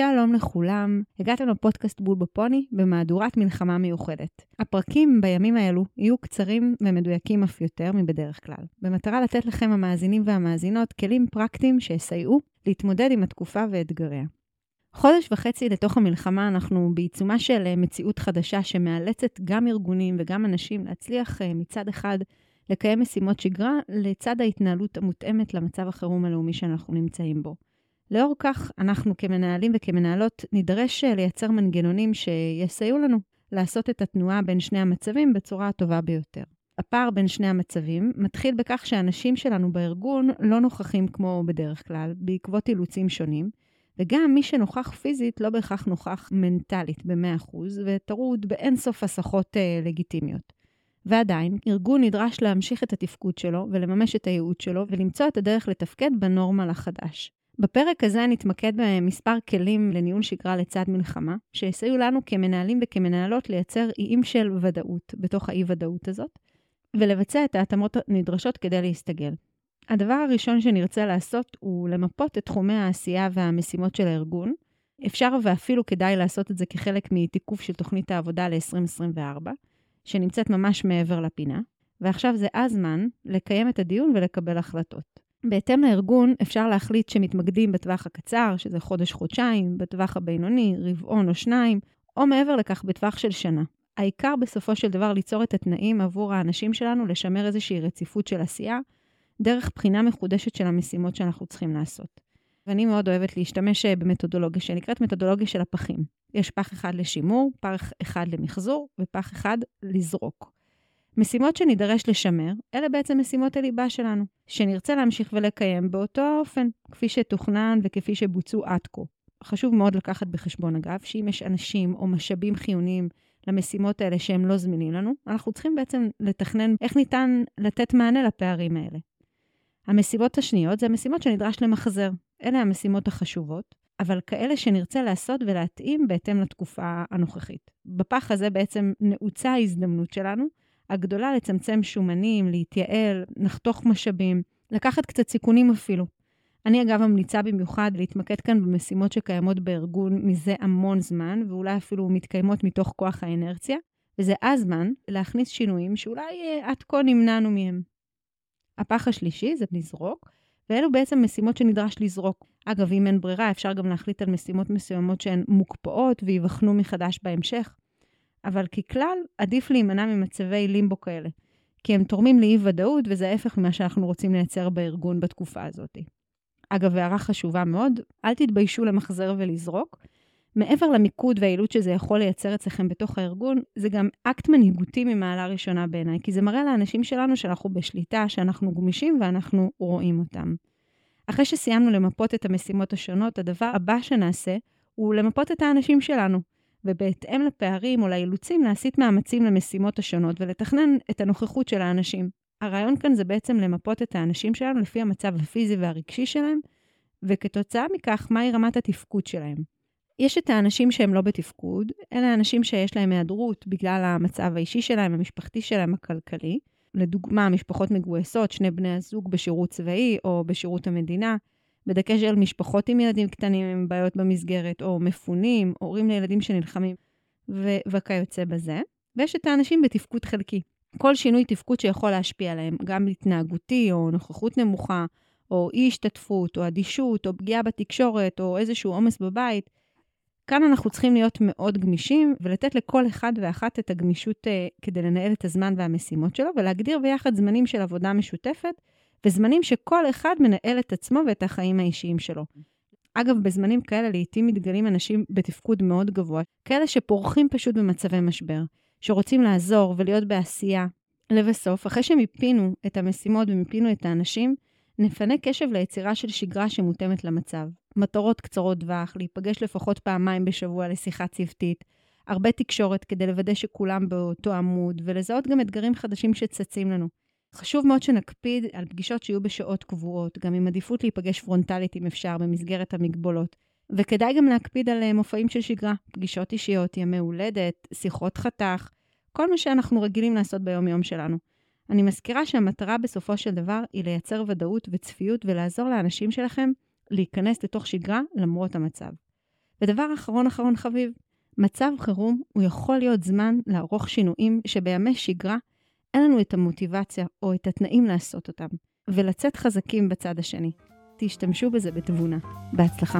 שלום לכולם, הגעתם לפודקאסט בול בפוני במהדורת מלחמה מיוחדת. הפרקים בימים האלו יהיו קצרים ומדויקים אף יותר מבדרך כלל, במטרה לתת לכם המאזינים והמאזינות כלים פרקטיים שיסייעו להתמודד עם התקופה ואתגריה. חודש וחצי לתוך המלחמה אנחנו בעיצומה של מציאות חדשה שמאלצת גם ארגונים וגם אנשים להצליח אה, מצד אחד לקיים משימות שגרה לצד ההתנהלות המותאמת למצב החירום הלאומי שאנחנו נמצאים בו. לאור כך, אנחנו כמנהלים וכמנהלות נידרש אה, לייצר מנגנונים שיסייעו לנו לעשות את התנועה בין שני המצבים בצורה הטובה ביותר. הפער בין שני המצבים מתחיל בכך שהאנשים שלנו בארגון לא נוכחים כמו בדרך כלל, בעקבות אילוצים שונים, וגם מי שנוכח פיזית לא בהכרח נוכח מנטלית ב-100% וטרוד באינסוף הסחות אה, לגיטימיות. ועדיין, ארגון נדרש להמשיך את התפקוד שלו ולממש את הייעוד שלו ולמצוא את הדרך לתפקד בנורמל החדש. בפרק הזה נתמקד במספר כלים לניהול שגרה לצד מלחמה, שיסייעו לנו כמנהלים וכמנהלות לייצר איים של ודאות בתוך האי-ודאות הזאת, ולבצע את ההתאמות הנדרשות כדי להסתגל. הדבר הראשון שנרצה לעשות הוא למפות את תחומי העשייה והמשימות של הארגון. אפשר ואפילו כדאי לעשות את זה כחלק מתיקוף של תוכנית העבודה ל-2024, שנמצאת ממש מעבר לפינה, ועכשיו זה הזמן לקיים את הדיון ולקבל החלטות. בהתאם לארגון, אפשר להחליט שמתמקדים בטווח הקצר, שזה חודש-חודשיים, בטווח הבינוני, רבעון או שניים, או מעבר לכך בטווח של שנה. העיקר בסופו של דבר ליצור את התנאים עבור האנשים שלנו לשמר איזושהי רציפות של עשייה, דרך בחינה מחודשת של המשימות שאנחנו צריכים לעשות. ואני מאוד אוהבת להשתמש אה, במתודולוגיה שנקראת מתודולוגיה של הפחים. יש פח אחד לשימור, פח אחד למחזור ופח אחד לזרוק. משימות שנידרש לשמר, אלה בעצם משימות הליבה שלנו, שנרצה להמשיך ולקיים באותו אופן, כפי שתוכנן וכפי שבוצעו עד כה. חשוב מאוד לקחת בחשבון, אגב, שאם יש אנשים או משאבים חיוניים למשימות האלה שהם לא זמינים לנו, אנחנו צריכים בעצם לתכנן איך ניתן לתת מענה לפערים האלה. המשימות השניות זה המשימות שנדרש למחזר. אלה המשימות החשובות, אבל כאלה שנרצה לעשות ולהתאים בהתאם לתקופה הנוכחית. בפח הזה בעצם נעוצה ההזדמנות שלנו הגדולה לצמצם שומנים, להתייעל, לחתוך משאבים, לקחת קצת סיכונים אפילו. אני אגב ממליצה במיוחד להתמקד כאן במשימות שקיימות בארגון מזה המון זמן, ואולי אפילו מתקיימות מתוך כוח האנרציה, וזה הזמן להכניס שינויים שאולי אה, עד כה נמנענו מהם. הפח השלישי זה לזרוק, ואלו בעצם משימות שנדרש לזרוק. אגב, אם אין ברירה, אפשר גם להחליט על משימות מסוימות שהן מוקפאות וייבחנו מחדש בהמשך. אבל ככלל, עדיף להימנע ממצבי לימבו כאלה, כי הם תורמים לאי-ודאות, וזה ההפך ממה שאנחנו רוצים לייצר בארגון בתקופה הזאת. אגב, הערה חשובה מאוד, אל תתביישו למחזר ולזרוק. מעבר למיקוד והיעילות שזה יכול לייצר אצלכם בתוך הארגון, זה גם אקט מנהיגותי ממעלה ראשונה בעיניי, כי זה מראה לאנשים שלנו שאנחנו בשליטה, שאנחנו גמישים ואנחנו רואים אותם. אחרי שסיימנו למפות את המשימות השונות, הדבר הבא שנעשה הוא למפות את האנשים שלנו. ובהתאם לפערים או לאילוצים להסיט מאמצים למשימות השונות ולתכנן את הנוכחות של האנשים. הרעיון כאן זה בעצם למפות את האנשים שלנו לפי המצב הפיזי והרגשי שלהם, וכתוצאה מכך, מהי רמת התפקוד שלהם. יש את האנשים שהם לא בתפקוד, אלה האנשים שיש להם היעדרות בגלל המצב האישי שלהם, המשפחתי שלהם, הכלכלי. לדוגמה, משפחות מגויסות, שני בני הזוג בשירות צבאי או בשירות המדינה, בדגש על משפחות עם ילדים קטנים עם בעיות במסגרת, או מפונים, הורים לילדים שנלחמים, ו- וכיוצא בזה. ויש את האנשים בתפקוד חלקי. כל שינוי תפקוד שיכול להשפיע עליהם, גם התנהגותי, או נוכחות נמוכה, או אי השתתפות, או אדישות, או פגיעה בתקשורת, או איזשהו עומס בבית. כאן אנחנו צריכים להיות מאוד גמישים ולתת לכל אחד ואחת את הגמישות uh, כדי לנהל את הזמן והמשימות שלו, ולהגדיר ביחד זמנים של עבודה משותפת וזמנים שכל אחד מנהל את עצמו ואת החיים האישיים שלו. אגב, בזמנים כאלה לעיתים מתגלים אנשים בתפקוד מאוד גבוה, כאלה שפורחים פשוט במצבי משבר, שרוצים לעזור ולהיות בעשייה. לבסוף, אחרי שמיפינו את המשימות ומיפינו את האנשים, נפנה קשב ליצירה של שגרה שמותאמת למצב. מטרות קצרות טווח, להיפגש לפחות פעמיים בשבוע לשיחה צוותית, הרבה תקשורת כדי לוודא שכולם באותו עמוד, ולזהות גם אתגרים חדשים שצצים לנו. חשוב מאוד שנקפיד על פגישות שיהיו בשעות קבועות, גם עם עדיפות להיפגש פרונטלית אם אפשר, במסגרת המגבלות. וכדאי גם להקפיד על אה, מופעים של שגרה, פגישות אישיות, ימי הולדת, שיחות חתך, כל מה שאנחנו רגילים לעשות ביום-יום שלנו. אני מזכירה שהמטרה בסופו של דבר היא לייצר ודאות וצפיות ולעזור לאנשים שלכם להיכנס לתוך שגרה למרות המצב. ודבר אחרון אחרון חביב, מצב חירום הוא יכול להיות זמן לערוך שינויים שבימי שגרה אין לנו את המוטיבציה או את התנאים לעשות אותם, ולצאת חזקים בצד השני. תשתמשו בזה בתבונה. בהצלחה.